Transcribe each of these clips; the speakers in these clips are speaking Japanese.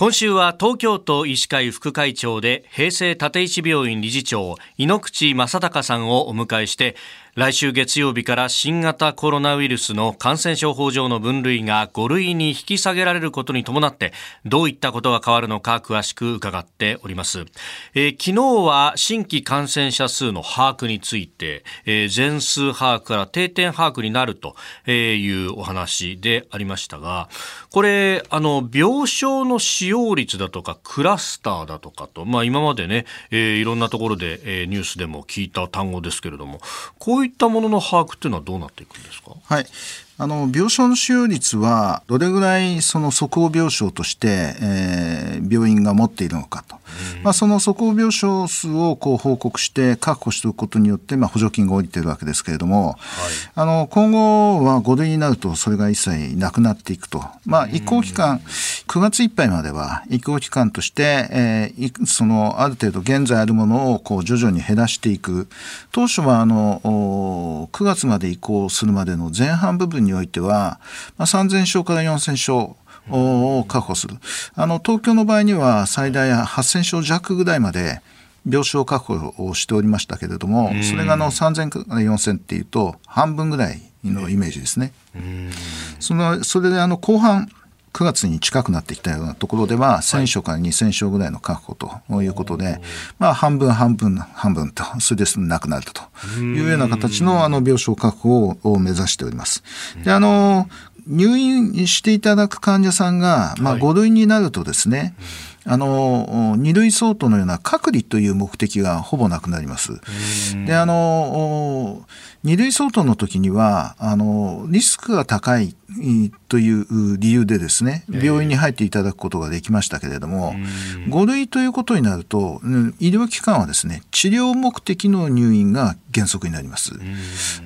今週は東京都医師会副会長で平成立石病院理事長井ノ口正孝さんをお迎えして来週月曜日から新型コロナウイルスの感染症法上の分類が5類に引き下げられることに伴ってどういったことが変わるのか詳しく伺っております、えー、昨日は新規感染者数の把握について、えー、全数把握から定点把握になるというお話でありましたがこれあの病床の使用率だとかクラスターだとかと、まあ、今までね、えー、いろんなところで、えー、ニュースでも聞いた単語ですけれどもこういっいったものの把握というのはどうなっていくんですか？はい。あの病床の使用率はどれぐらいその即応病床として、えー、病院が持っているのかと、まあ、その即応病床数をこう報告して確保しておくことによって、まあ、補助金が下りているわけですけれども、はい、あの今後は5類になるとそれが一切なくなっていくと、まあ、移行期間9月いっぱいまでは移行期間として、えー、そのある程度現在あるものをこう徐々に減らしていく。当初はあの9月まで移行するまでの前半部分ににおいては、まあ、3000床から4000床を確保する。あの、東京の場合には最大8000床弱ぐらいまで病床確保をしておりましたけれども、それがあの3000から4000っていうと半分ぐらいのイメージですね。そのそれであの後半9月に近くなってきたようなところでは1000床から2000床ぐらいの確保ということで、まあ、半分半分半分とそれでなくなると。いうような形のあの病床確保を目指しております。であの入院していただく患者さんが、まあ、5類になるとですね、あの2類相当のような隔離という目的がほぼなくなります。であの2類相当の時にはあのリスクが高いという理由でですね病院に入っていただくことができましたけれども、5類ということになると医療機関はですね治療目的の入院が原則になります。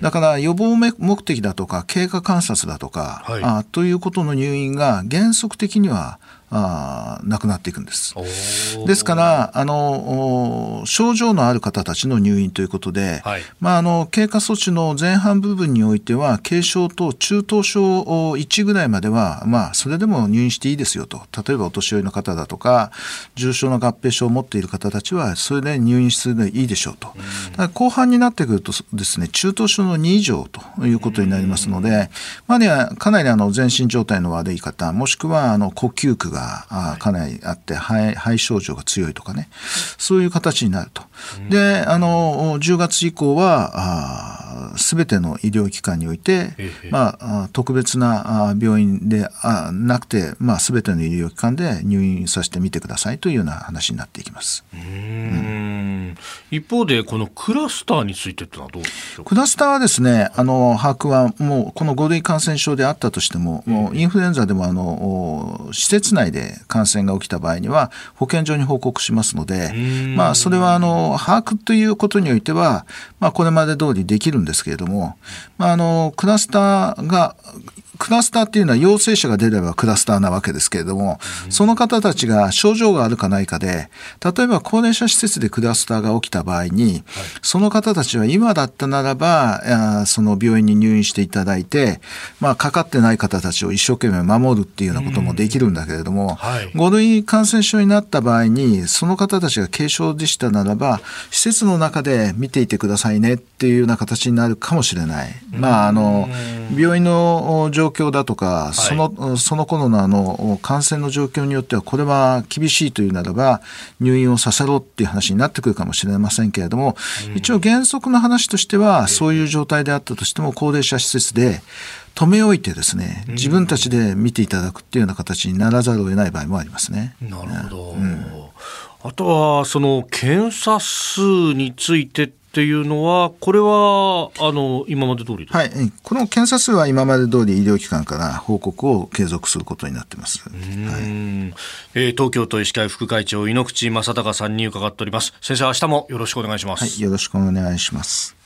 だから予防目的だとか経過観察だとか、はい、あということの入院が原則的にはあなくなっていくんです。ですからあの症状のある方たちの入院ということで、はい、まあ、あの経過措置の前半部分においては軽症と中等症1ぐらいまでは、まあ、それでも入院していいですよと。例えばお年寄りの方だとか重症の合併症を持っている方たちはそれで入院するでいいでしょうと、うん、後半になってくるとですね中等症の2以上ということになりますので、まあ、かなりあの全身状態の悪い方もしくはあの呼吸区ががかなりあって肺肺症状が強いとかね。そういう形になると。であの10月以降は全ての医療機関において、まあ、特別な病院でなくて、まあ、全ての医療機関で入院させてみてくださいというような話になっていきます。うん一方でこのクラスターについてってのはどうでしょうクラスターはですねあの把握はもうこの5類感染症であったとしても、もうインフルエンザでもあの施設内で感染が起きた場合には保健所に報告しますので、まあ、それはあの把握ということにおいては、まあ、これまで通りできるんですけれども、まあ、あのクラスターがクラスターっていうのは陽性者が出ればクラスターなわけですけれども、その方たちが症状があるかないかで、例えば高齢者施設でクラスターが起きた場合に、その方たちは今だったならば、その病院に入院していただいて、まあ、かかってない方たちを一生懸命守るっていうようなこともできるんだけれども、はい、5類感染症になった場合に、その方たちが軽症でしたならば、施設の中で見ていてくださいねっていうような形になるかもしれない。まあ、あの、病院の状況だとか、その、その頃のあの、感染の状況によっては、これは厳しいというならば、入院をさせろっていう話になってくるかもしれませんけれども、一応原則の話としては、そういう状態であったとしても、高齢者施設で、止め置いてですね自分たちで見ていただくっていうような形にならざるを得ない場合もありますね。なるほど、うん、あとはその検査数についてっていうのは、これはあの今まで通りはい、この検査数は今まで通り医療機関から報告を継続することになってます。はい、えー、東京都医師会副会長井ノ口正孝さんに伺っております。先生、明日もよろしくお願いします。はい、よろしくお願いします。